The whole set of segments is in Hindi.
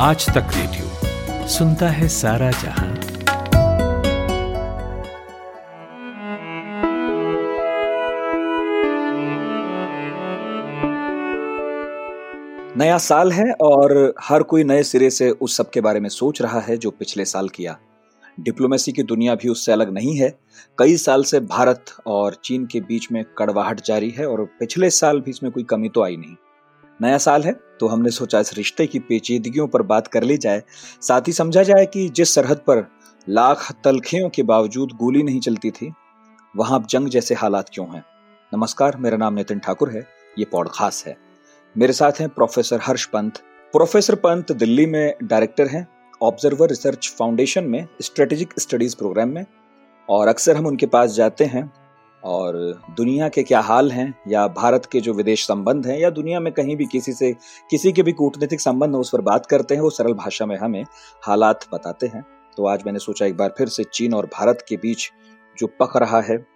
आज तक रेडियो सुनता है सारा जहाँ। नया साल है और हर कोई नए सिरे से उस सब के बारे में सोच रहा है जो पिछले साल किया। डिप्लोमेसी की दुनिया भी उससे अलग नहीं है। कई साल से भारत और चीन के बीच में कड़वाहट जारी है और पिछले साल भी इसमें कोई कमी तो आई नहीं। नया साल है तो हमने सोचा इस रिश्ते की पेचीदगियों पर बात कर ली जाए। साथ ही समझा जाए कि जिस सरहद पर लाख तलखियों के बावजूद गोली नहीं चलती थी, वहाँ अब जंग जैसे हालात क्यों हैं? नमस्कार, मेरा नाम नितिन ठाकुर है, ये पौड खास है। मेरे साथ हैं प्रोफेसर हर्ष पंत। प्रोफेसर पंत दिल्ली में डायरेक्टर हैं, ऑब्जर्वर रिसर्च फाउंडेशन में, स्ट्रेटेजिक स्टडीज़ प्रोग्राम में, और अक्सर हम उनके पास जाते हैं और दुनिया के क्या हाल हैं, या भारत के जो विदेश संबंध हैं, या दुनिया में कहीं भी किसी से, किसी के भी कूटनीतिक संबंध हो, उस पर बात करते हैं, वो सरल भाषा में हमें हालात बताते हैं। तो आज मैंने सोचा एक बार फिर से चीन और भारत के बीच जो पक रहा है,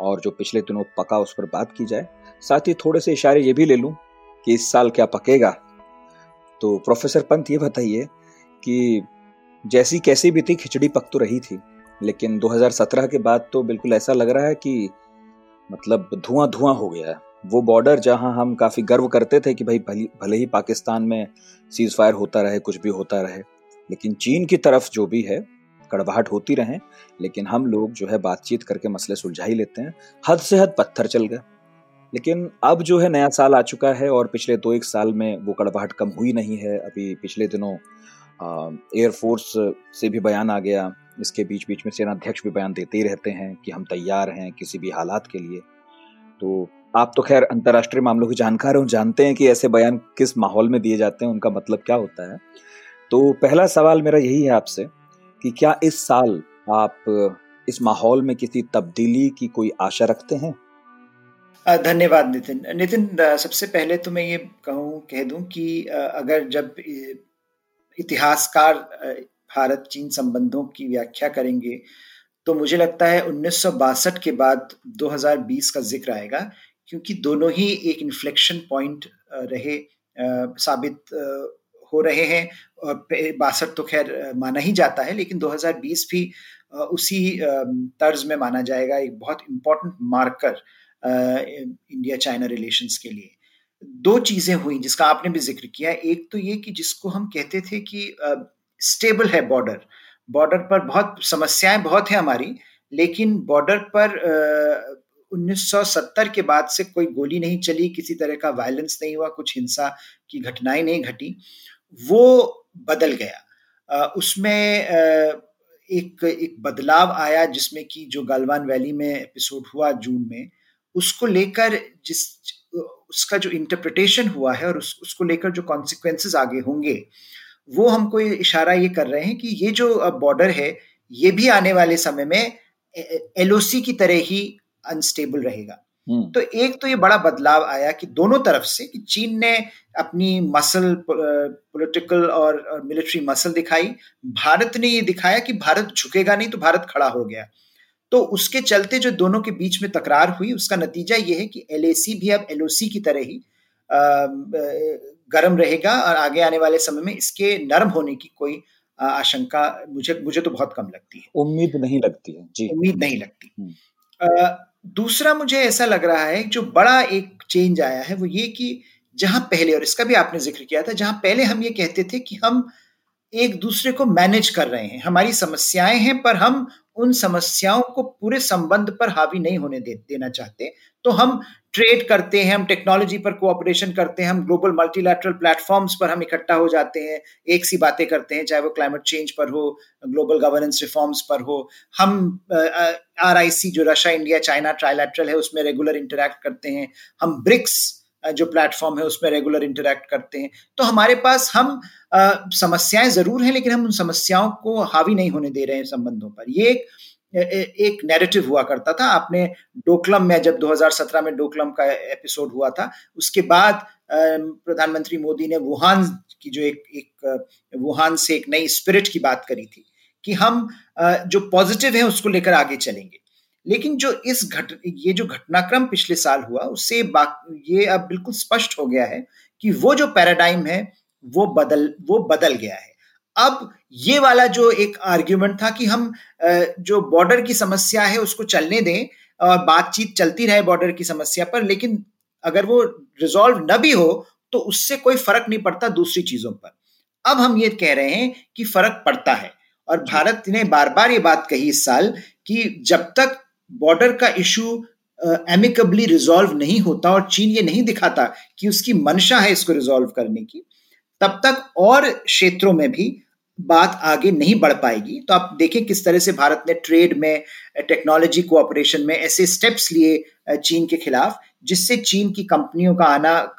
और जो पिछले दिनों पका उस पर बात की जाए, साथ ही थोड़े से इशारे ये भी ले लूँ कि इस साल क्या पकेगा। तो प्रोफेसर पंत ये बताइए कि जैसी कैसी भी थी, खिचड़ी पक तो रही थी, लेकिन 2017 के बाद तो बिल्कुल ऐसा लग रहा है कि मतलब धुआँ धुआँ हो गया है। वो बॉर्डर जहाँ हम काफ़ी गर्व करते थे कि भाई भले ही पाकिस्तान में सीज फायर होता रहे, कुछ भी होता रहे, लेकिन चीन की तरफ़ जो भी है, कड़वाहट होती रहे, लेकिन हम लोग जो है बातचीत करके मसले सुलझा ही लेते हैं। हद से हद पत्थर चल गए। लेकिन अब जो है नया साल आ चुका है और पिछले दो एक साल में वो कड़वाहट कम हुई नहीं है। अभी पिछले दिनों एयरफोर्स से भी बयान आ गया। इसके बीच बीच में सेना अध्यक्ष भी बयान देते ही रहते हैं कि हम तैयार हैं किसी भी हालात के लिए। तो आप तो खैर अंतर्राष्ट्रीय मामलों की जानकार हो, जानते हैं कि ऐसे बयान किस माहौल में दिए जाते हैं, उनका मतलब क्या होता है। तो पहला सवाल मेरा यही है आपसे कि क्या इस साल आप इस माहौल में किसी तब्दीली की कोई आशा रखते हैं? धन्यवाद नितिन। नितिन सबसे पहले तो मैं ये कहूँ, कह दूँ कि अगर जब इतिहासकार भारत चीन संबंधों की व्याख्या करेंगे तो मुझे लगता है उन्नीस सौ बासठ के बाद 2020 का ज़िक्र आएगा, क्योंकि दोनों ही एक इन्फ्लेक्शन पॉइंट रहे साबित हो रहे हैं और बासठ तो खैर माना ही जाता है, लेकिन 2020 भी उसी तर्ज में माना जाएगा, एक बहुत important marker India China relations के लिए। दो चीज़ें हुई जिसका आपने भी ज़िक्र किया एक तो ये कि जिसको हम कहते थे कि स्टेबल है बॉर्डर। बॉर्डर पर बहुत समस्याएँ बहुत है हमारी, लेकिन बॉर्डर पर उन्नीस 1970 के बाद से कोई गोली नहीं चली, किसी तरह का वायलेंस नहीं हुआ, कुछ हिंसा की घटनाएँ नहीं घटी, वो बदल गया। उसमें एक एक बदलाव आया जिसमें कि जो गलवान वैली में एपिसोड हुआ जून में, उसको लेकर जिस उसका जो इंटरप्रिटेशन हुआ है और उस, उसको लेकर जो कॉन्सिक्वेंसेस आगे होंगे वो हमको ये इशारा ये कर रहे हैं कि ये जो बॉर्डर है ये भी आने वाले समय में एलओसी की तरह ही अनस्टेबल रहेगा हम्म। तो एक तो ये बड़ा बदलाव आया कि दोनों तरफ़ से कि चीन ने अपनी मसल पॉलिटिकल और मिलिट्री मसल दिखाई भारत ने ये दिखाया कि भारत झुकेगा नहीं तो भारत खड़ा हो गया तो उसके चलते जो दोनों के बीच में तकरार हुई उसका नतीजा ये है कि एलएसी भी अब एलओसी की तरह ही गर्म रहेगा और आगे आने वाले समय में इसके नरम होने की कोई आशंका मुझे मुझे तो बहुत कम लगती है। उम्मीद नहीं लगती है जी। उम्मीद नहीं लगती। हम्म। दूसरा मुझे ऐसा लग रहा है जो बड़ा एक चेंज आया है वो ये कि जहाँ पहले और इसका भी आपने ज़िक्र किया था जहाँ पहले हम ये कहते थे कि हम एक दूसरे को मैनेज कर रहे हैं हमारी समस्याएँ हैं पर हम उन समस्याओं को पूरे संबंध पर हावी नहीं होने दे, देना चाहते। तो हम ट्रेड करते हैं हम टेक्नोलॉजी पर कोऑपरेशन करते हैं हम ग्लोबल मल्टीलैटरल प्लेटफॉर्म्स पर हम इकट्ठा हो जाते हैं एक सी बातें करते हैं चाहे वो क्लाइमेट चेंज पर हो ग्लोबल गवर्नेंस रिफॉर्म्स पर हो। हम आर आई सी जो रशिया इंडिया चाइना ट्राइलैटरल है उसमें रेगुलर इंटरेक्ट करते हैं। हम ब्रिक्स जो प्लेटफॉर्म है, उसमें रेगुलर इंटरेक्ट करते हैं। तो हमारे पास हम समस्याएँ ज़रूर हैं, लेकिन हम उन समस्याओं को हावी नहीं होने दे रहे हैं संबंधों पर। ये एक एक नैरेटिव हुआ करता था। आपने डोकलम में जब 2017 में डोकलम का एपिसोड हुआ था, उसके बाद प्रधानमंत्री मोदी ने वुहान की जो एक एक वुहान से एक नई स्पिरिट की बात करी थी कि हम जो पॉजिटिव है, उसको लेकर आगे चलेंगे। लेकिन जो इस घट ये जो घटनाक्रम पिछले साल हुआ उससे ये अब बिल्कुल स्पष्ट हो गया है कि वो जो पैराडाइम है वो बदल वो बदल गया है। अब ये वाला जो एक आर्ग्यूमेंट था कि हम जो बॉर्डर की समस्या है उसको चलने दें और बातचीत चलती रहे बॉर्डर की समस्या पर लेकिन अगर वो रिजॉल्व न भी हो तो उससे कोई फ़र्क नहीं पड़ता दूसरी चीज़ों पर। अब हम ये कह रहे हैं कि फ़र्क पड़ता है। और भारत ने बार बार ये बात कही इस साल कि जब तक बॉर्डर का इशू एमिकबली रिजॉल्व नहीं होता और चीन ये नहीं दिखाता कि उसकी मंशा है इसको रिजॉल्व करने की, तब तक और क्षेत्रों में भी बात आगे नहीं बढ़ पाएगी। तो आप देखें किस तरह से भारत ने ट्रेड में टेक्नोलॉजी कोऑपरेशन में ऐसे स्टेप्स लिए चीन के खिलाफ जिससे चीन की कंपनियों का आना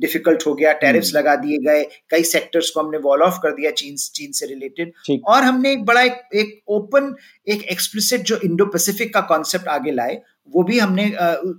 डिफ़िकल्ट हो गया। टैरिफ्स हम्म। लगा दिए गए। कई सेक्टर्स को हमने वॉल ऑफ़ कर दिया चीन चीन से रिलेटेड और हमने एक बड़ा एक, एक ओपन एक एक्सप्लिसिट जो इंडो पैसिफिक का कॉन्सेप्ट आगे लाए वो भी हमने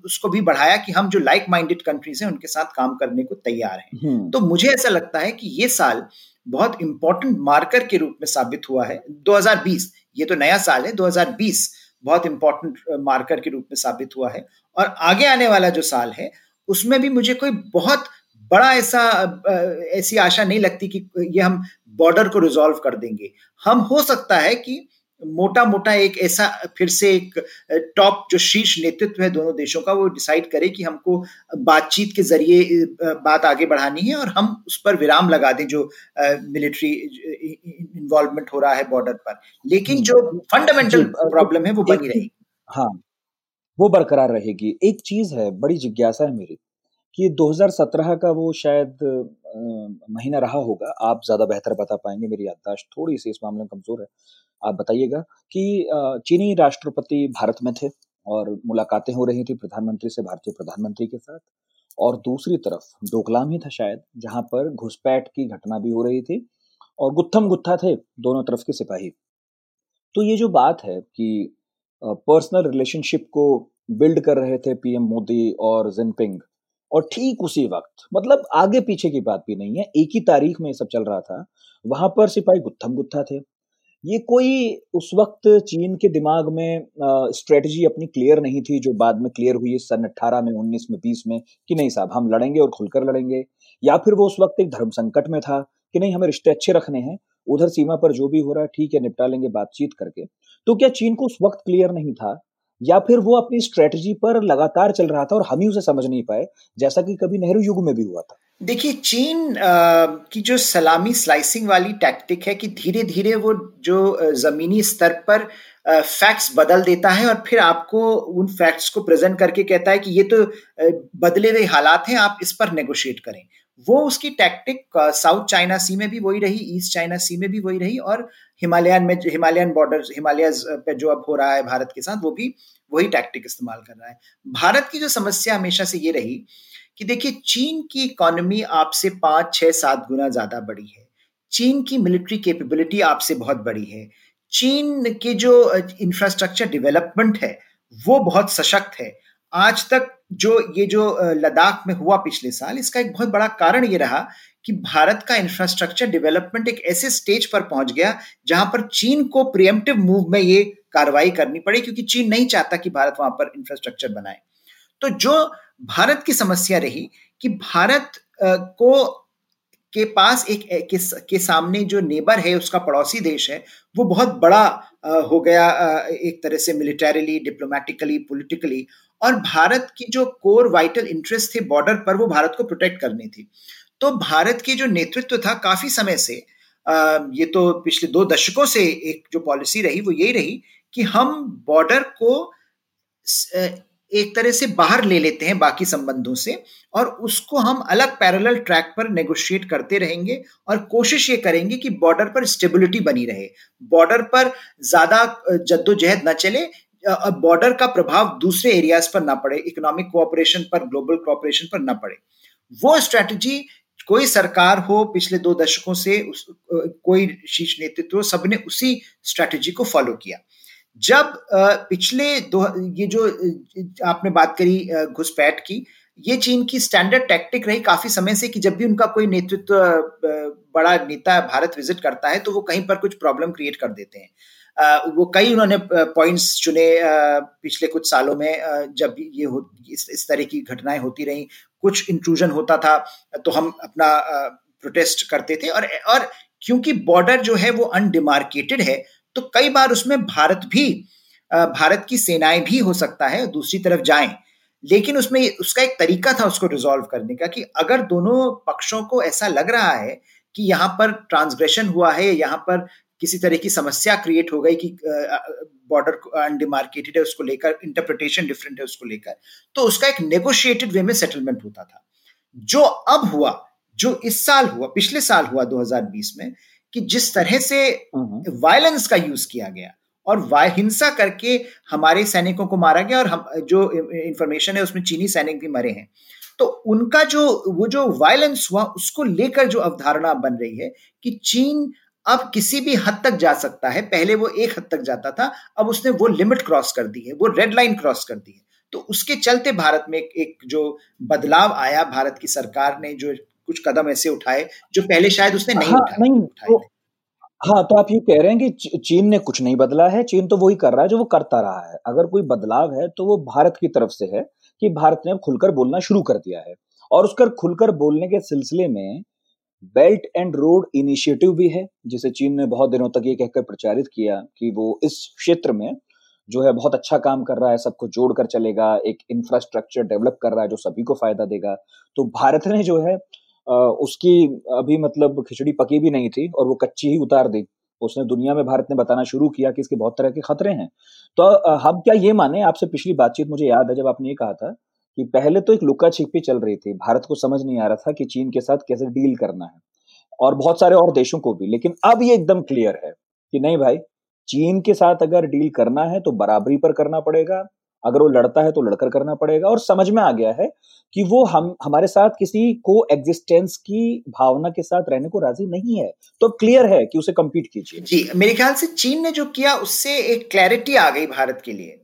उसको भी बढ़ाया कि हम जो लाइक माइंडेड कंट्रीज़ हैं उनके साथ काम करने को तैयार हैं। हम्म। तो मुझे ऐसा लगता है कि ये साल बहुत इंपॉर्टेंट मार्कर के रूप में साबित हुआ है। 2020 ये तो नया साल है 2020 बहुत इंपॉर्टेंट मार्कर के रूप में साबित हुआ है। और आगे आने वाला जो साल है, उसमें भी मुझे कोई बहुत बड़ा ऐसा ऐसी आशा नहीं लगती कि ये हम बॉर्डर को रिजॉल्व कर देंगे। हम, हो सकता है कि मोटा मोटा एक ऐसा फिर से एक टॉप जो शीर्ष नेतृत्व है दोनों देशों का वो डिसाइड करे कि हमको बातचीत के ज़रिए बात आगे बढ़ानी है और हम उस पर विराम लगा दें जो मिलिट्री इन्वॉल्वमेंट हो रहा है बॉर्डर पर। लेकिन जो फंडामेंटल प्रॉब्लम है वो बनी रहेगी। हाँ वो बरकरार रहेगी। एक चीज़ है बड़ी जिज्ञासा है मेरी कि 2017 का वो शायद महीना रहा होगा, आप ज़्यादा बेहतर बता पाएँगे, मेरी याददाश्त थोड़ी सी इस मामले में कमज़ोर है। आप बताइएगा कि चीनी राष्ट्रपति भारत में थे और मुलाकातें हो रही थी प्रधानमंत्री से भारतीय प्रधानमंत्री के साथ। और दूसरी तरफ़ डोकलाम ही था शायद, जहाँ पर घुसपैठ की घटना भी हो रही थी और गुत्थम गुत्था थे दोनों तरफ़ के सिपाही। तो ये जो बात है कि पर्सनल रिलेशनशिप को बिल्ड कर रहे थे पीएम मोदी और जिनपिंग और ठीक उसी वक्त मतलब आगे पीछे की बात भी नहीं है, एक ही तारीख में सब चल रहा था, वहाँ पर सिपाही गुत्थम गुत्था थे। ये कोई उस वक्त चीन के दिमाग में स्ट्रेटजी अपनी क्लियर नहीं थी, जो बाद में क्लियर हुई सन अट्ठारह में, उन्नीस में, बीस में, कि नहीं साहब, हम लड़ेंगे और खुलकर लड़ेंगे। या फिर वो उस वक्त एक धर्म संकट में था, कि नहीं हमें रिश्ते अच्छे रखने हैं, उधर सीमा पर जो भी हो रहा है, ठीक है, निपटा लेंगे, बातचीत करके। तो क्या चीन को उस वक्त क्लियर नहीं था या फिर वो अपनी स्ट्रेटजी पर लगातार चल रहा था और हम ही उसे समझ नहीं पाए जैसा कि कभी नेहरू युग में भी हुआ था। देखिए चीन आ, की जो सलामी स्लाइसिंग वाली टैक्टिक है कि धीरे धीरे वो जो जमीनी स्तर पर फैक्ट्स बदल देता है और फिर आपको उन फैक्ट्स को प्रेजेंट करके कहता है कि ये तो बदले हुए हालात हैं आप इस पर नेगोशिएट करें। वो उसकी टैक्टिक साउथ चाइना सी में भी वही रही ईस्ट चाइना सी में भी वही रही और हिमालयन में हिमालयन बॉर्डर हिमालय पे जो अब हो रहा है भारत के साथ, वो भी वही टैक्टिक इस्तेमाल कर रहा है। भारत की जो समस्या हमेशा से ये रही कि देखिए, चीन की इकोनॉमी आपसे पाँच, छह, सात गुना ज़्यादा बड़ी है। चीन की मिलिट्री कैपेबिलिटी आपसे बहुत बड़ी है। चीन के जो इंफ्रास्ट्रक्चर डेवलपमेंट है, वो बहुत सशक्त है। आज तक जो ये जो लद्दाख में हुआ पिछले साल इसका एक बहुत बड़ा कारण ये रहा कि भारत का इंफ्रास्ट्रक्चर डेवलपमेंट एक ऐसे स्टेज पर पहुँच गया जहाँ पर चीन को प्रियमटिव मूव में ये कार्रवाई करनी पड़ी क्योंकि चीन नहीं चाहता कि भारत वहाँ पर इंफ्रास्ट्रक्चर बनाए। तो जो भारत की समस्या रही कि भारत को के पास एक के, के सामने जो नेबर है उसका पड़ोसी देश है वो बहुत बड़ा हो गया एक तरह से मिलिटरीली डिप्लोमेटिकली पॉलिटिकली और भारत की जो कोर वाइटल इंटरेस्ट थे बॉर्डर पर, वो भारत को प्रोटेक्ट करनी थी। तो भारत की जो नेतृत्व था काफ़ी समय से ये तो पिछले दो दशकों से एक जो पॉलिसी रही, वो यही रही कि हम बॉर्डर को एक तरह से बाहर ले लेते हैं बाकी संबंधों से और उसको हम अलग पैरेलल ट्रैक पर नेगोशिएट करते रहेंगे और कोशिश ये करेंगे कि बॉर्डर पर स्टेबिलिटी बनी रहे। बॉर्डर पर ज़्यादा जद्दोजहद न चले बॉर्डर का प्रभाव दूसरे एरियाज़ पर ना पड़े इकोनॉमिक कोऑपरेशन पर ग्लोबल कोऑपरेशन पर ना पड़े। वो स्ट्रेटजी कोई सरकार हो पिछले दो दशकों से उस, कोई शीर्ष नेतृत्व सबने उसी स्ट्रेटजी को फॉलो किया। जब पिछले दो ये जो आपने बात करी घुसपैठ की ये चीन की स्टैंडर्ड टैक्टिक रही काफ़ी समय से कि जब भी उनका कोई नेतृत्व बड़ा नेता भारत विज़िट करता है तो वो कहीं पर कुछ प्रॉब्लम क्रिएट कर देते हैं। वो कई उन्होंने पॉइंट्स चुने पिछले कुछ सालों में जब ये हो इस, तरह की घटनाएँ होती रही कुछ इंट्रूजन होता था तो हम अपना प्रोटेस्ट करते थे और और क्योंकि बॉर्डर जो है वो अनडिमार्केटेड है तो कई बार उसमें भारत भी भारत की सेनाएँ भी हो सकता है दूसरी तरफ़ जाएँ। लेकिन उसमें उसका एक तरीका था उसको रिजॉल्व करने का कि अगर दोनों पक्षों को ऐसा लग रहा है कि यहाँ पर ट्रांसग्रेशन हुआ है यहाँ पर किसी तरह की समस्या क्रिएट हो गई कि बॉर्डर अनडिमार्केटेड है उसको लेकर इंटरप्रिटेशन डिफरेंट है उसको लेकर। तो उसका एक नेगोशिएटेड वे में सेटलमेंट होता था। जो अब हुआ जो इस साल हुआ पिछले साल हुआ 2020 में कि जिस तरह से वायलेंस का यूज़ किया गया और हिंसा करके हमारे सैनिकों को मारा गया और हम जो इंफॉर्मेशन है उसमें चीनी सैनिक भी मरे हैं। तो उनका जो वो जो वायलेंस हुआ उसको लेकर जो अवधारणा बन रही है कि चीन अब किसी भी हद तक जा सकता है। पहले वो एक हद तक जाता था अब उसने वो लिमिट क्रॉस कर दी है वो रेड लाइन क्रॉस कर दी है। तो उसके चलते भारत में एक, एक जो बदलाव आया भारत की सरकार ने जो कुछ कदम ऐसे उठाए जो पहले शायद उसने नहीं हाँ, उठाए नहीं उठाए तो, हाँ तो आप ये कह रहे हैं कि चीन ने कुछ नहीं बदला है चीन तो वही कर रहा है जो वो करता रहा है। अगर कोई बदलाव है तो वो भारत की तरफ़ से है कि भारत ने अब खुलकर बोलना शुरू कर दिया है। और उसकर खुलकर बोलने के सिलसिले में बेल्ट एंड रोड इनिशिएटिव भी है, जिसे चीन ने बहुत दिनों तक ये कहकर प्रचारित किया कि वो इस क्षेत्र में जो है बहुत अच्छा काम कर रहा है, सबको जोड़कर चलेगा, एक इंफ्रास्ट्रक्चर डेवलप कर रहा है जो सभी को फ़ायदा देगा। तो भारत ने जो है उसकी अभी मतलब खिचड़ी पकी भी नहीं थी और वो कच्ची ही उतार दी। उसने दुनिया में भारत ने बताना शुरू किया कि इसके बहुत तरह के खतरे हैं। तो हम क्या ये माने? आपसे पिछली बातचीत मुझे याद है जब आपने ये कहा था कि पहले तो एक लुका छिपी चल रही थी। भारत को समझ नहीं आ रहा था कि चीन के साथ कैसे डील करना है। और बहुत सारे और देशों को भी। लेकिन अब ये एकदम क्लियर है कि नहीं भाई, चीन के साथ अगर डील करना है तो बराबरी पर करना पड़ेगा। अगर वो लड़ता है तो लड़कर करना पड़ेगा। और समझ में आ गया है कि वो हम, हमारे साथ किसी को एग्जिस्टेंस की भावना के साथ रहने को राज़ी नहीं है। तो क्लियर है कि उसे कम्पीट कीजिए। जी, मेरे ख्याल से चीन ने जो किया, उससे एक क्लैरिटी आ गई भारत के लिए।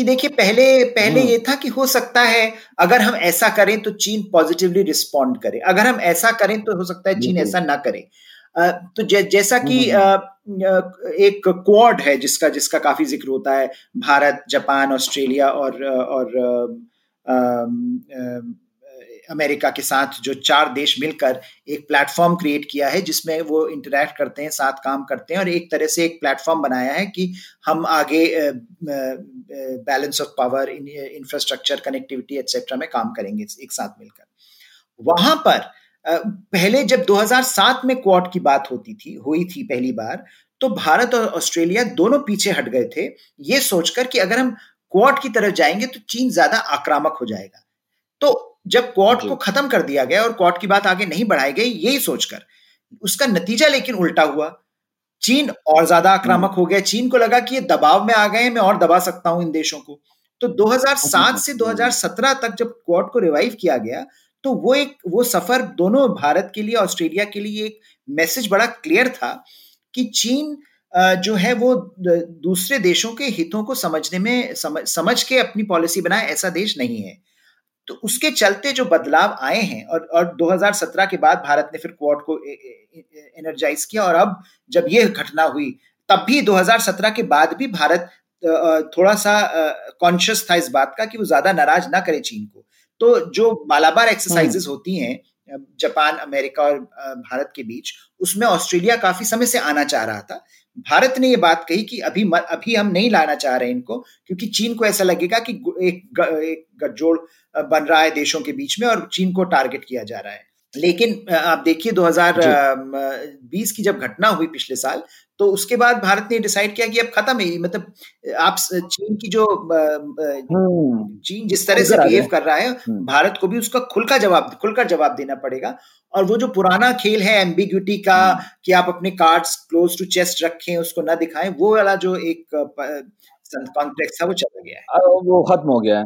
कि देखिए पहले पहले हम्म। ये था कि हो सकता है अगर हम ऐसा करें तो चीन पॉजिटिवली रिस्पॉन्ड करे अगर हम ऐसा करें तो हो सकता है चीन ऐसा ना करे तो जैसा कि हम्म, हम्म। एक क्वाड है जिसका जिसका काफ़ी ज़िक्र होता है भारत जापान ऑस्ट्रेलिया और और अमेरिका के साथ जो चार देश मिलकर एक प्लेटफॉर्म क्रिएट किया है, जिसमें वो इंटरेक्ट करते हैं, साथ काम करते हैं और एक तरह से एक प्लेटफॉर्म बनाया है कि हम आगे balance of power infrastructure connectivity etcetera में काम करेंगे एक साथ मिलकर। वहाँ पर पहले जब 2007 में क्वाड की बात होती थी, हुई थी पहली बार तो भारत और ऑस्ट्रेलिया दोनों पीछे हट गए थे, ये सोचकर कि अगर हम क्वाड की तरफ़ जाएँगे तो चीन ज़्यादा आक्रामक हो जाएगा। तो जब क्वाड को खत्म कर दिया गया और क्वाड की बात आगे नहीं बढ़ाई गई यही सोचकर। उसका नतीजा लेकिन उल्टा हुआ। चीन और ज़्यादा आक्रामक हो गया। चीन को लगा कि ये दबाव में आ गए मैं और दबा सकता हूँ इन देशों को। तो 2007 से 2017 तक जब क्वाड को रिवाइव किया गया तो वो एक वो सफ़र दोनों भारत के लिए ऑस्ट्रेलिया के लिए एक मैसेज बड़ा क्लियर था कि चीन जो है वो दूसरे देशों के हितों को समझने में समझ समझ के अपनी पॉलिसी बनाए ऐसा देश नहीं है। तो उसके चलते जो बदलाव आए हैं और और 2017 के बाद भारत ने फिर क्वाड को एनर्जाइज किया और अब जब ये घटना हुई तब भी 2017 के बाद भी भारत थोड़ा सा कॉन्शियस था इस बात का कि वो ज़्यादा नाराज़ ना करे चीन को तो जो मालाबार एक्सरसाइजेस हम्म। होती हैं जापान अमेरिका और भारत के बीच उसमें ऑस्ट्रेलिया काफ़ी समय से आना चाह रहा था भारत ने ये बात कही कि अभी म, अभी हम नहीं लाना चाह रहे इनको क्योंकि चीन को ऐसा लगेगा कि एक, एक गठजोड़ बन रहा है देशों के बीच में और चीन को टारगेट किया जा रहा है। लेकिन आप देखिए 2020 की जब घटना हुई पिछले साल तो उसके बाद भारत ने डिसाइड किया कि अब खत्म है मतलब आप चीन की जो हम्म। चीन जिस तरह से बिहेव कर रहा है हम्म। भारत को भी उसका खुलकर जवाब खुलकर जवाब देना पड़ेगा और वो जो पुराना खेल है एम्बिग्यूटी का हम्म। कि आप अपने कार्ड्स क्लोज टू चेस्ट रखें उसको ना दिखाएँ वो वाला जो एक कॉन्टेक्स्ट था वो चला गया है वो खत्म हो गया है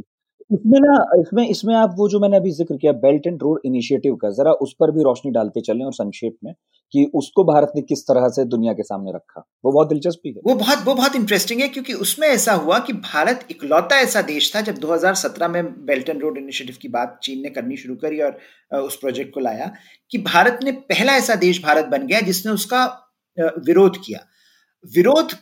इसमें ना इसमें इसमें आप वो जो मैंने अभी ज़िक्र किया बेल्ट एंड रोड इनिशिएटिव का जरा उस पर भी रोशनी डालते चलें और संक्षेप में कि उसको भारत ने किस तरह से दुनिया के सामने रखा। वो बहुत दिलचस्पी है। वो बहुत वो बहुत इंटरेस्टिंग है क्योंकि उसमें ऐसा हुआ कि भारत इकलौता ऐसा देश था जब 2017 में बेल्ट एंड रोड इनिशिएटिव की बात चीन ने करनी शुरू करी और उस प्रोजेक्ट को लाया कि भारत ने पहला ऐसा देश भारत बन गया जिसने उसका विरोध किया। विरोध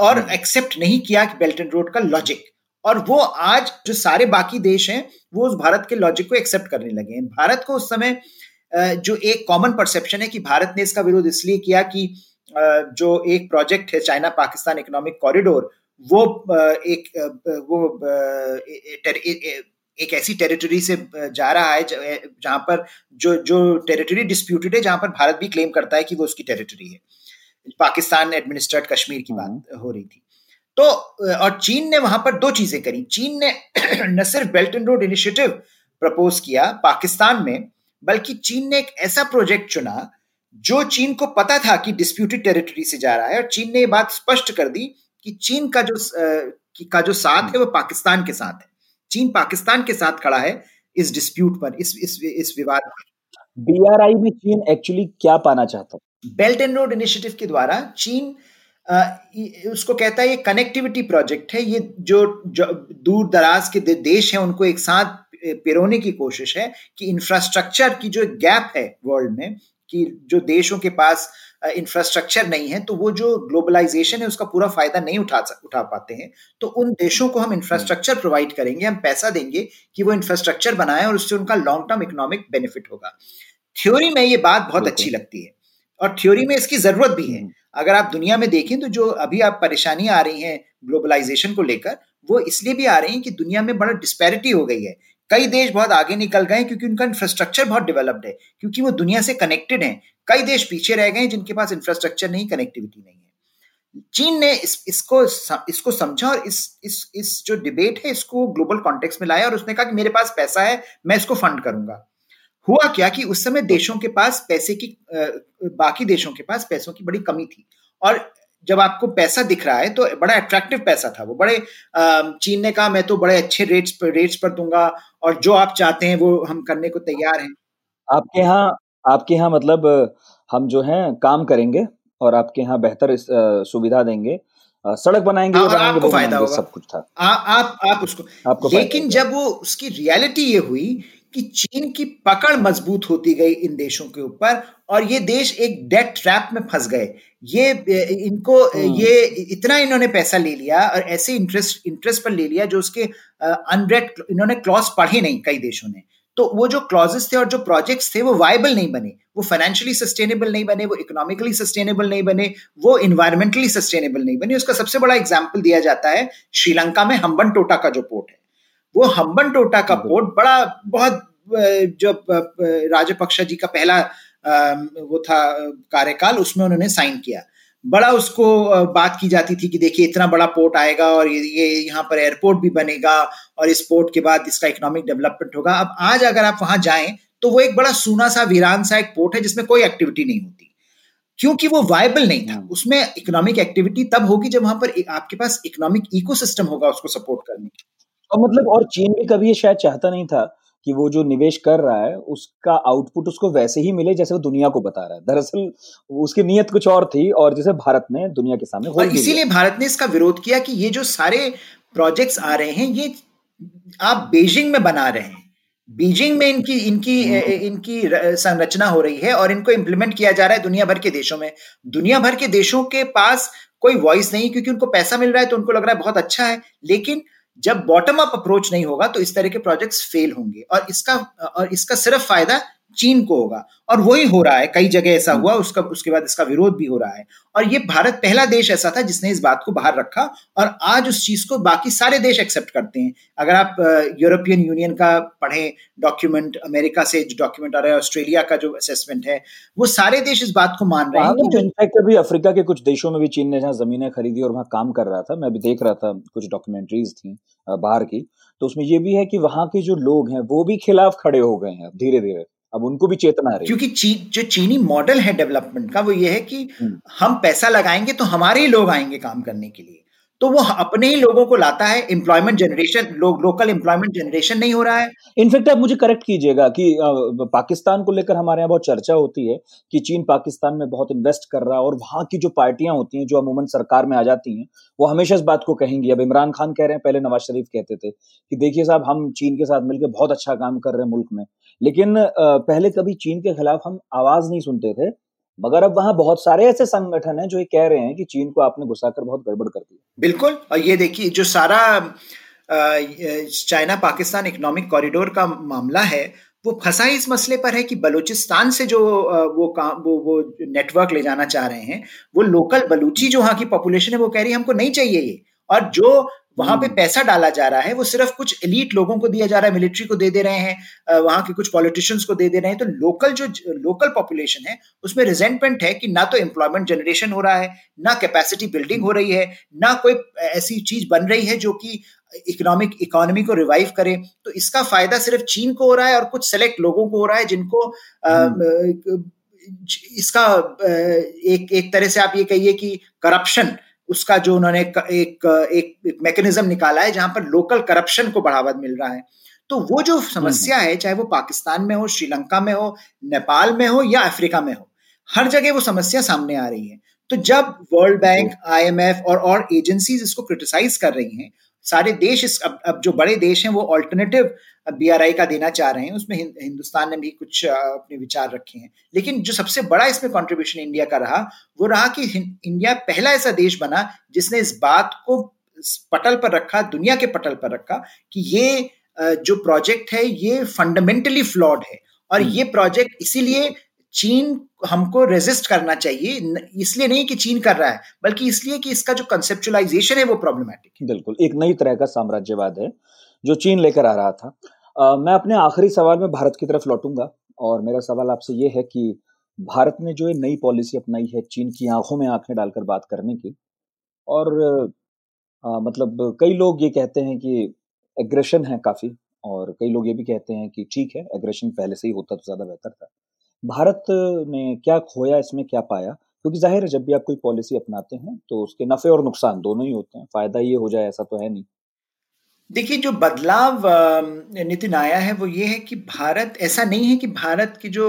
और एक्सेप्ट हम्म। नहीं किया कि बेल्ट एंड रोड का लॉजिक और वो आज जो सारे बाकी देश हैं वो उस भारत के लॉजिक को एक्सेप्ट करने लगे हैं। भारत को उस समय जो एक कॉमन परसेप्शन है कि भारत ने इसका विरोध इसलिए किया कि जो एक प्रोजेक्ट है चाइना पाकिस्तान इकोनॉमिक कॉरिडोर वो एक वो एक ऐसी टेरिटरी से जा रहा है जहाँ पर जो जो टेरिटरी डिस्प्यूटेड है जहाँ पर भारत भी क्लेम करता है कि वो उसकी टेरिटरी है। पाकिस्तान एडमिनिस्ट्रेट कश्मीर की बात हम्म। हो रही थी। तो और चीन ने वहाँ पर दो चीज़ें करी। चीन ने न सिर्फ़ belt and road initiative propose किया पाकिस्तान में बल्कि चीन ने एक ऐसा प्रोजेक्ट चुना जो चीन को पता था कि डिस्प्यूटेड टेरिटरी से जा रहा है और चीन ने ये बात स्पष्ट कर दी कि चीन का जो का जो साथ है वो पाकिस्तान के साथ है। चीन पाकिस्तान के साथ खड़ा है इस डिस्प्यूट पर इस इस इस विवाद पर। बीआरआई में चीन एक्चुअली क्या पाना चाहता बेल्ट एंड रोड इनिशिएटिव के द्वारा चीन आ, उसको कहता है ये कनेक्टिविटी प्रोजेक्ट है ये जो, जो दूर दराज के देश हैं उनको एक साथ पिरोने की कोशिश है कि इंफ्रास्ट्रक्चर की जो गैप है वर्ल्ड में कि जो देशों के पास इंफ्रास्ट्रक्चर नहीं है तो वो जो ग्लोबलाइजेशन है उसका पूरा फ़ायदा नहीं उठा उठा पाते हैं। तो उन देशों को हम इंफ्रास्ट्रक्चर प्रोवाइड करेंगे हम पैसा देंगे कि वो इंफ्रास्ट्रक्चर बनाए और उससे उनका लॉन्ग टर्म इकोनॉमिक बेनिफिट होगा। थ्योरी में ये बात बहुत अच्छी लगती है और थ्योरी में इसकी ज़रूरत भी है। हम्म। अगर आप दुनिया में देखें तो जो अभी आप परेशानी आ रही है ग्लोबलाइजेशन को लेकर वो इसलिए भी आ रही है कि दुनिया में बड़ा डिस्पैरिटी हो गई है। कई देश बहुत आगे निकल गए क्योंकि उनका इंफ्रास्ट्रक्चर बहुत डेवलप्ड है क्योंकि वो दुनिया से कनेक्टेड है। कई देश पीछे रह गए जिनके पास इंफ्रास्ट्रक्चर नहीं कनेक्टिविटी नहीं है। चीन ने इस, इसको इसको समझा और इस इस इस जो डिबेट है इसको ग्लोबल कॉन्टेक्स्ट में लाया और उसने कहा कि मेरे पास पैसा है मैं इसको फंड करूँगा। हुआ क्या कि उस समय देशों के पास पैसे की बाकी देशों के पास पैसों की बड़ी कमी थी। और जब आपको पैसा दिख रहा है तो बड़ा अट्रैक्टिव पैसा था वो। बड़े चीन ने कहा मैं तो बड़े अच्छे रेट्स पर रेट्स पर दूँगा और जो आप चाहते हैं वो हम करने को तैयार हैं। आपके यहाँ आपके यहाँ मतलब हम जो है काम करेंगे और आपके यहाँ बेहतर सुविधा देंगे। सड़क बनाएँगे और आपको फ़ायदा होगा। सब कुछ था। आ, आप आप उसको आपको लेकिन जब वो उसकी रियलिटी ये हुई कि चीन की पकड़ मज़बूत होती गई इन देशों के ऊपर और ये देश एक डेट ट्रैप में फंस गए। ये इनको हम्म। ये इतना इन्होंने पैसा ले लिया और ऐसे इंटरेस्ट इंटरेस्ट पर ले लिया जो उसके अनरेड इन्होंने क्लॉज पढ़े नहीं कई देशों ने। तो वो जो क्लॉजेस थे और जो प्रोजेक्ट्स थे वो वायबल नहीं बने। वो फाइनेंशियली सस्टेनेबल नहीं बने वो इकोनॉमिकली सस्टेनेबल नहीं बने वो इन्वायरमेंटली सस्टेनेबल नहीं बने। उसका सबसे बड़ा एग्ज़ाम्पल दिया जाता है श्रीलंका में हम्बन टोटा का जो पोर्ट है। वो हम्बन टोटा का पोर्ट बड़ा बहुत जो राजपक्षा जी का पहला वो था कार्यकाल उसमें उन्होंने साइन किया। बड़ा उसको बात की जाती थी कि देखिए इतना बड़ा पोर्ट आएगा और ये यहाँ पर एयरपोर्ट भी बनेगा और इस पोर्ट के बाद इसका इकोनॉमिक डेवलपमेंट होगा। अब आज अगर आप वहाँ जाएँ तो वो एक बड़ा सूना सा वीरान सा एक पोर्ट है जिसमें कोई एक्टिविटी नहीं होती। क्योंकि वो वायबल नहीं था। उसमें इकोनॉमिक एक्टिविटी तब होगी जब वहाँ पर आपके पास इकोनॉमिक इकोसिस्टम होगा उसको सपोर्ट करने की और मतलब और चीन भी कभी ये शायद चाहता नहीं था कि वो जो निवेश कर रहा है उसका आउटपुट उसको वैसे ही मिले जैसे वो दुनिया को बता रहा है। दरअसल उसकी नीयत कुछ और थी और जिसे भारत ने दुनिया के सामने और इसीलिए भारत ने इसका विरोध किया कि ये जो सारे प्रोजेक्ट्स आ रहे हैं ये आप बीजिंग में बना रहे हैं। बीजिंग में इनकी इनकी हम्म। इनकी संरचना हो रही है और इनको इंप्लीमेंट किया जा रहा है दुनिया भर के देशों में। दुनिया भर के देशों के पास कोई वॉइस नहीं क्योंकि उनको पैसा मिल रहा है तो उनको लग रहा है बहुत अच्छा है। लेकिन जब बॉटम अप अप्रोच नहीं होगा तो इस तरह के प्रोजेक्ट्स फेल होंगे। और इसका और इसका सिर्फ़ फ़ायदा चीन को होगा। और वही हो रहा है कई जगह ऐसा हुआ उसका उसके बाद इसका विरोध भी हो रहा है। और ये भारत पहला देश ऐसा था जिसने इस बात को बाहर रखा और आज उस चीज़ को बाकी सारे देश एक्सेप्ट करते हैं। अगर आप यूरोपियन यूनियन का पढ़ें डॉक्यूमेंट अमेरिका से जो डॉक्यूमेंट आ रहा है ऑस्ट्रेलिया का जो असेसमेंट है वो सारे देश इस बात को मान रहे हैं हाँ, इनफैक्ट अभी अफ्रीका के कुछ देशों में भी चीन ने जहाँ जमीनें खरीदी और वहाँ काम कर रहा था मैं भी देख रहा था कुछ डॉक्यूमेंट्रीज थी बाहर की तो उसमें ये भी है कि वहाँ के जो लोग हैं वो भी खिलाफ खड़े हो गए हैं धीरे धीरे अब उनको भी चेतना रही क्योंकि ची, जो चीनी मॉडल है डेवलपमेंट का वो ये है कि हम्म। हम पैसा लगाएँगे तो हमारे ही लोग आएँगे काम करने के लिए तो वो अपने ही लोगों को लाता है एम्प्लॉयमेंट जनरेशन लोग लोकल एम्प्लॉयमेंट जनरेशन नहीं हो रहा है। इनफेक्ट आप मुझे करेक्ट कीजिएगा कि पाकिस्तान को लेकर हमारे यहाँ बहुत चर्चा होती है कि चीन पाकिस्तान में बहुत इन्वेस्ट कर रहा है और वहाँ की जो पार्टियाँ होती हैं, जो अमूमन सरकार में आ जाती हैं, वो हमेशा इस बात को कहेंगी। अब इमरान खान कह रहे हैं, पहले नवाज़ शरीफ कहते थे कि देखिए साहब, हम चीन के साथ मिलकर बहुत अच्छा काम कर रहे हैं मुल्क में। लेकिन पहले कभी चीन के खिलाफ हम आवाज़ नहीं सुनते थे। मगर अब वहाँ बहुत सारे ऐसे संगठन हैं जो ये कह रहे हैं कि चीन को आपने घुसाकर बहुत गड़बड़ कर दी। बिल्कुल, और ये देखिए, जो सारा चाइना पाकिस्तान इकोनॉमिक कॉरिडोर का मामला है, वो फंसा इस मसले पर है कि बलूचिस्तान से जो वो काम वो वो नेटवर्क ले जाना चाह रहे हैं, वो लोकल बलूची जो वहाँ की पॉपुलेशन है, वो कह रही है हमको नहीं चाहिए ये। और जो वहाँ पे हम्म। पैसा डाला जा रहा है वो सिर्फ़ कुछ एलिट लोगों को दिया जा रहा है मिलिट्री को दे दे रहे हैं वहाँ के कुछ पॉलिटिशियंस को दे दे रहे हैं तो लोकल जो लोकल पॉपुलेशन है उसमें रिजेंटमेंट है कि ना तो एम्प्लॉयमेंट जनरेशन हो रहा है ना कैपेसिटी बिल्डिंग हो रही है ना कोई ऐसी चीज़ बन रही है जो कि इकोनॉमिक इकोनॉमी को रिवाइव करे तो इसका फ़ायदा सिर्फ़ चीन को हो रहा है और कुछ सेलेक्ट लोगों को हो रहा है जिनको हम्म। इसका एक एक तरह से आप ये कहिए कि करप्शन उसका जो उन्होंने एक एक, एक मैकेनिज्म निकाला है जहाँ पर लोकल करप्शन को बढ़ावा मिल रहा है। तो वो जो समस्या है चाहे वो पाकिस्तान में हो श्रीलंका में हो नेपाल में हो या अफ्रीका में हो हर जगह वो समस्या सामने आ रही है। तो जब वर्ल्ड बैंक आईएमएफ और और एजेंसीज इसको क्रिटिसाइज कर रही हैं सारे देश इस अब, अब जो बड़े देश हैं वो ऑल्टरनेटिव बीआरआई का देना चाह रहे हैं उसमें हिंदुस्तान ने भी कुछ अपने विचार रखे हैं लेकिन जो सबसे बड़ा इसमें कंट्रीब्यूशन इंडिया का रहा वो रहा कि इंडिया पहला ऐसा देश बना जिसने इस बात को पटल पर रखा दुनिया के पटल पर रखा कि ये जो प्रोजेक्ट है ये फंडामेंटली फ्लॉड है और हम्म। ये प्रोजेक्ट इसीलिए चीन हमको रेजिस्ट करना चाहिए। इसलिए नहीं कि चीन कर रहा है बल्कि इसलिए कि इसका जो कंसेप्चुलाइजेशन है वो प्रॉब्लमेटिक बिल्कुल एक नई तरह का साम्राज्यवाद है जो चीन लेकर आ रहा था। आ, मैं अपने आखिरी सवाल में भारत की तरफ़ लौटूँगा और मेरा सवाल आपसे ये है कि भारत ने जो ये नई पॉलिसी अपनाई है चीन की आँखों में आँखें डालकर बात करने की और आ, मतलब कई लोग ये कहते हैं कि एग्रेशन है काफ़ी और कई लोग ये भी कहते हैं कि ठीक है एग्रेशन पहले से ही होता तो ज़्यादा बेहतर था। भारत ने क्या खोया इसमें क्या पाया? क्योंकि ज़ाहिर है जब भी आप कोई पॉलिसी अपनाते हैं तो उसके नफे और नुकसान दोनों ही होते हैं। फ़ायदा ये हो जाए ऐसा तो है नहीं। देखिए जो बदलाव नितिन आया है वो ये है कि भारत ऐसा नहीं है कि भारत की जो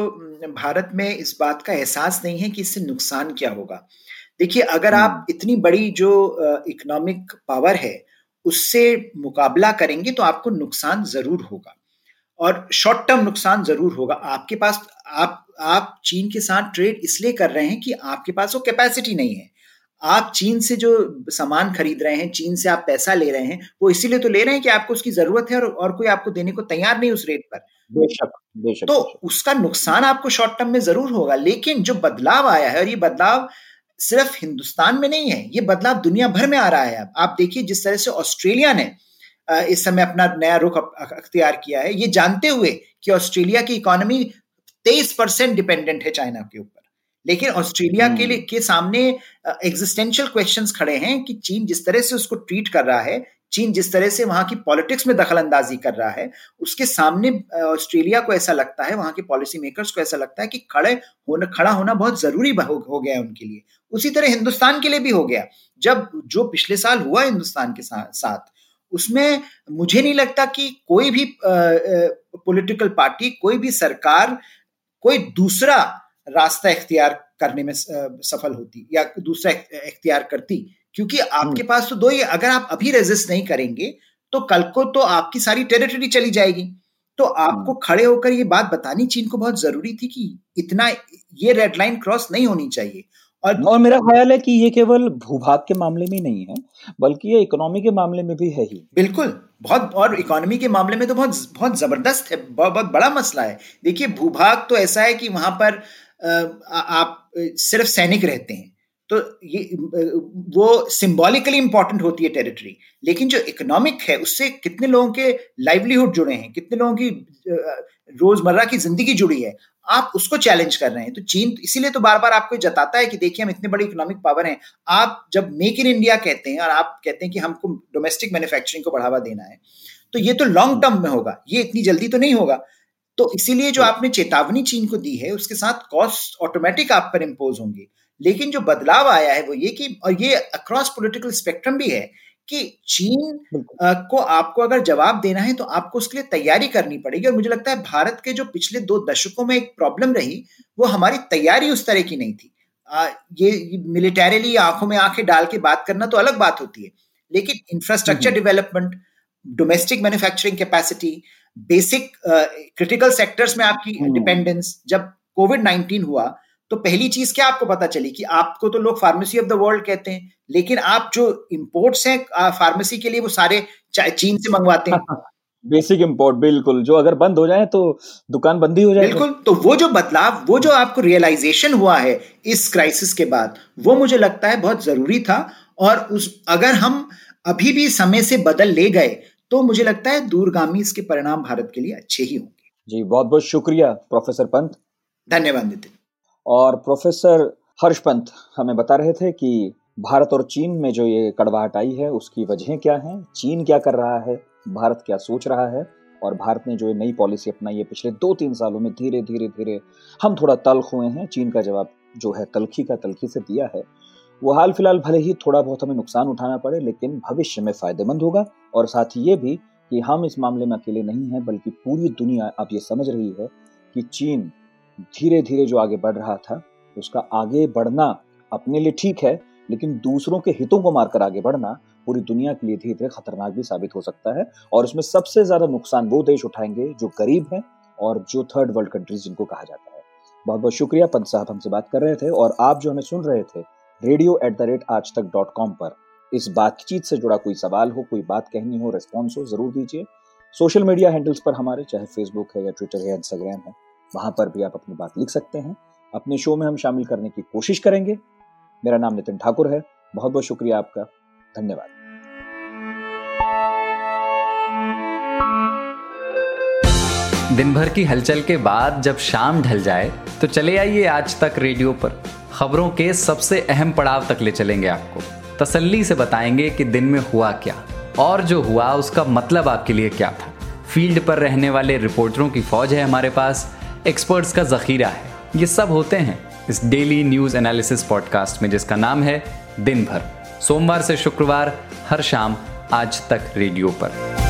भारत में इस बात का एहसास नहीं है कि इससे नुकसान क्या होगा। देखिए अगर आप हम्म। इतनी बड़ी जो इकोनॉमिक पावर है उससे मुकाबला करेंगे तो आपको नुकसान ज़रूर होगा। और शॉर्ट टर्म नुकसान ज़रूर होगा। आपके पास आप आप चीन के साथ ट्रेड इसलिए कर रहे हैं कि आपके पास वो कैपेसिटी नहीं है। आप चीन से जो सामान खरीद रहे हैं चीन से आप पैसा ले रहे हैं वो इसीलिए तो ले रहे हैं कि आपको उसकी ज़रूरत है और, और कोई आपको देने को तैयार नहीं उस रेट पर। बेशक बेशक तो उसका नुकसान आपको शॉर्ट टर्म में ज़रूर होगा लेकिन जो बदलाव आया है और ये बदलाव सिर्फ़ हिंदुस्तान में नहीं है ये बदलाव दुनिया भर में आ रहा है आप देखिए जिस तरह से ऑस्ट्रेलिया ने इस समय अपना नया रुख अख्तियार किया है ये जानते हुए कि ऑस्ट्रेलिया की इकोनॉमी तेईस परसेंट डिपेंडेंट है चाइना के ऊपर। लेकिन ऑस्ट्रेलिया के लिए हम्म। के सामने एग्जिस्टेंशियल क्वेश्चंस खड़े हैं कि चीन जिस तरह से उसको ट्रीट कर रहा है चीन जिस तरह से वहाँ की पॉलिटिक्स में दखल अंदाजी कर रहा है उसके सामने ऑस्ट्रेलिया को ऐसा लगता है वहाँ के पॉलिसी मेकर्स को ऐसा लगता है कि खड़े होना खड़ा होना बहुत ज़रूरी हो, हो गया है उनके लिए। उसी तरह हिंदुस्तान के लिए भी हो गया। जब जो पिछले साल हुआ हिंदुस्तान के साथ उसमें मुझे नहीं लगता कि कोई भी पॉलिटिकल पार्टी कोई भी सरकार कोई दूसरा रास्ता इख्तियार करने में सफल होती या दूसरा इख्तियार करती। क्योंकि आपके हम्म। पास तो दो ही अगर आप अभी रेजिस्ट नहीं करेंगे तो कल को तो आपकी सारी टेरिटरी चली जाएगी। तो आपको हम्म। खड़े होकर ये बात बतानी चीन को बहुत ज़रूरी थी कि इतना ये रेड लाइन क्रॉस नहीं होनी चाहिए। और, और मेरा ख्याल है कि ये केवल भूभाग के मामले में नहीं है बल्कि ये इकोनॉमी के मामले में भी है ही। बिल्कुल बहुत और इकोनॉमी के मामले में तो बहुत बहुत ज़बरदस्त है बहुत, बहुत बड़ा मसला है। देखिए भूभाग तो ऐसा है कि वहाँ पर आप सिर्फ़ सैनिक रहते हैं। तो ये वो सिंबॉलिकली इंपॉर्टेंट होती है टेरिटरी लेकिन जो इकोनॉमिक है उससे कितने लोगों के लाइवलीहुड जुड़े हैं कितने लोगों की रोज़मर्रा की ज़िंदगी जुड़ी है, आप उसको चैलेंज कर रहे हैं। तो चीन इसीलिए तो बार बार आपको जताता है कि देखिए, हम इतने बड़े इकोनॉमिक पावर हैं। आप जब मेक इन इंडिया कहते हैं और आप कहते हैं कि हमको डोमेस्टिक मैन्युफैक्चरिंग को बढ़ावा देना है तो ये तो लॉन्ग टर्म में होगा, ये इतनी जल्दी तो नहीं होगा। तो इसीलिए जो आपने चेतावनी चीन को दी है, उसके साथ कॉस्ट ऑटोमेटिक आप पर इम्पोज होंगे। लेकिन जो बदलाव आया है वो ये कि, और ये अक्रॉस पॉलिटिकल स्पेक्ट्रम भी है कि चीन को आपको अगर जवाब देना है तो आपको उसके लिए तैयारी करनी पड़ेगी। और मुझे लगता है भारत के जो पिछले दो दशकों में एक प्रॉब्लम रही वो हमारी तैयारी उस तरह की नहीं थी। आ, ये मिलिटरीली आँखों में आँखें डाल के बात करना तो अलग बात होती है। लेकिन infrastructure development domestic manufacturing capacity basic critical sectors में आपकी डिपेंडेंस हम्म। जब कोविड नाइनटीन हुआ तो पहली चीज़ क्या आपको पता चली कि आपको तो लोग फार्मेसी ऑफ़ द वर्ल्ड कहते हैं लेकिन आप जो इंपोर्ट्स हैं फार्मेसी के लिए वो सारे चीन से मंगवाते हैं। बेसिक इम्पोर्ट बिल्कुल। जो अगर बंद हो जाए तो दुकान बंद ही हो जाए बिल्कुल। तो वो जो बदलाव वो जो आपको रियलाइजेशन हुआ है इस क्राइसिस के बाद वो मुझे लगता है बहुत ज़रूरी था और उस अगर हम अभी भी समय से बदल ले गए तो मुझे लगता है दूरगामी इसके परिणाम भारत के लिए अच्छे ही होंगे। जी बहुत बहुत शुक्रिया प्रोफेसर पंत। धन्यवाद नितिन। और प्रोफेसर हर्ष पंत हमें बता रहे थे कि भारत और चीन में जो ये कड़वाहट आई है, उसकी वजह क्या है? चीन क्या कर रहा है? भारत क्या सोच रहा है? और भारत ने जो ये नई पॉलिसी अपनाई है, पिछले दो तीन सालों में धीरे धीरे धीरे हम थोड़ा तल्ख हुए हैं। चीन का जवाब जो है, तलखी का तलखी से दिया है। वो हाल फ़िलहाल भले ही थोड़ा बहुत हमें नुकसान उठाना पड़े, लेकिन भविष्य में फ़ायदेमंद होगा। और साथ ही ये भी कि हम इस मामले में अकेले नहीं हैं, बल्कि पूरी दुनिया अब ये समझ रही है कि चीन धीरे धीरे जो आगे बढ़ रहा था, उसका आगे बढ़ना अपने लिए ठीक है, लेकिन दूसरों के हितों को मारकर आगे बढ़ना पूरी दुनिया के लिए धीरे धीरे खतरनाक भी साबित हो सकता है। और उसमें सबसे ज़्यादा नुकसान वो देश उठाएँगे जो गरीब हैं और जो थर्ड वर्ल्ड कंट्रीज़ जिनको कहा जाता है। बहुत बहुत शुक्रिया पंत साहब हमसे बात कर रहे थे और आप जो हमें सुन रहे थे रेडियो एट द रेट आज तक डॉट कॉम पर, इस बातचीत से जुड़ा कोई सवाल हो, कोई बात कहनी हो रिस्पॉन्स हो, ज़रूर दीजिए। सोशल मीडिया हैंडल्स पर हमारे, चाहे फेसबुक है या ट्विटर है इंस्टाग्राम है वहाँ पर भी आप अपनी बात लिख सकते हैं। अपने शो में हम शामिल करने की कोशिश करेंगे। मेरा नाम नितिन ठाकुर है। बहुत बहुत शुक्रिया आपका। धन्यवाद। दिन भर की हलचल के बाद जब शाम ढल जाए तो चले आइए आज तक रेडियो पर। खबरों के सबसे अहम पड़ाव तक ले चलेंगे आपको। तसल्ली से बताएँगे कि दिन में हुआ क्या, और जो हुआ उसका मतलब आपके लिए क्या था। फ़ील्ड पर रहने वाले रिपोर्टरों की फौज है हमारे पास। एक्सपर्ट्स का जखीरा है। ये सब होते हैं इस डेली न्यूज़ एनालिसिस पॉडकास्ट में, जिसका नाम है दिन भर सोमवार से शुक्रवार, हर शाम, आज तक रेडियो पर।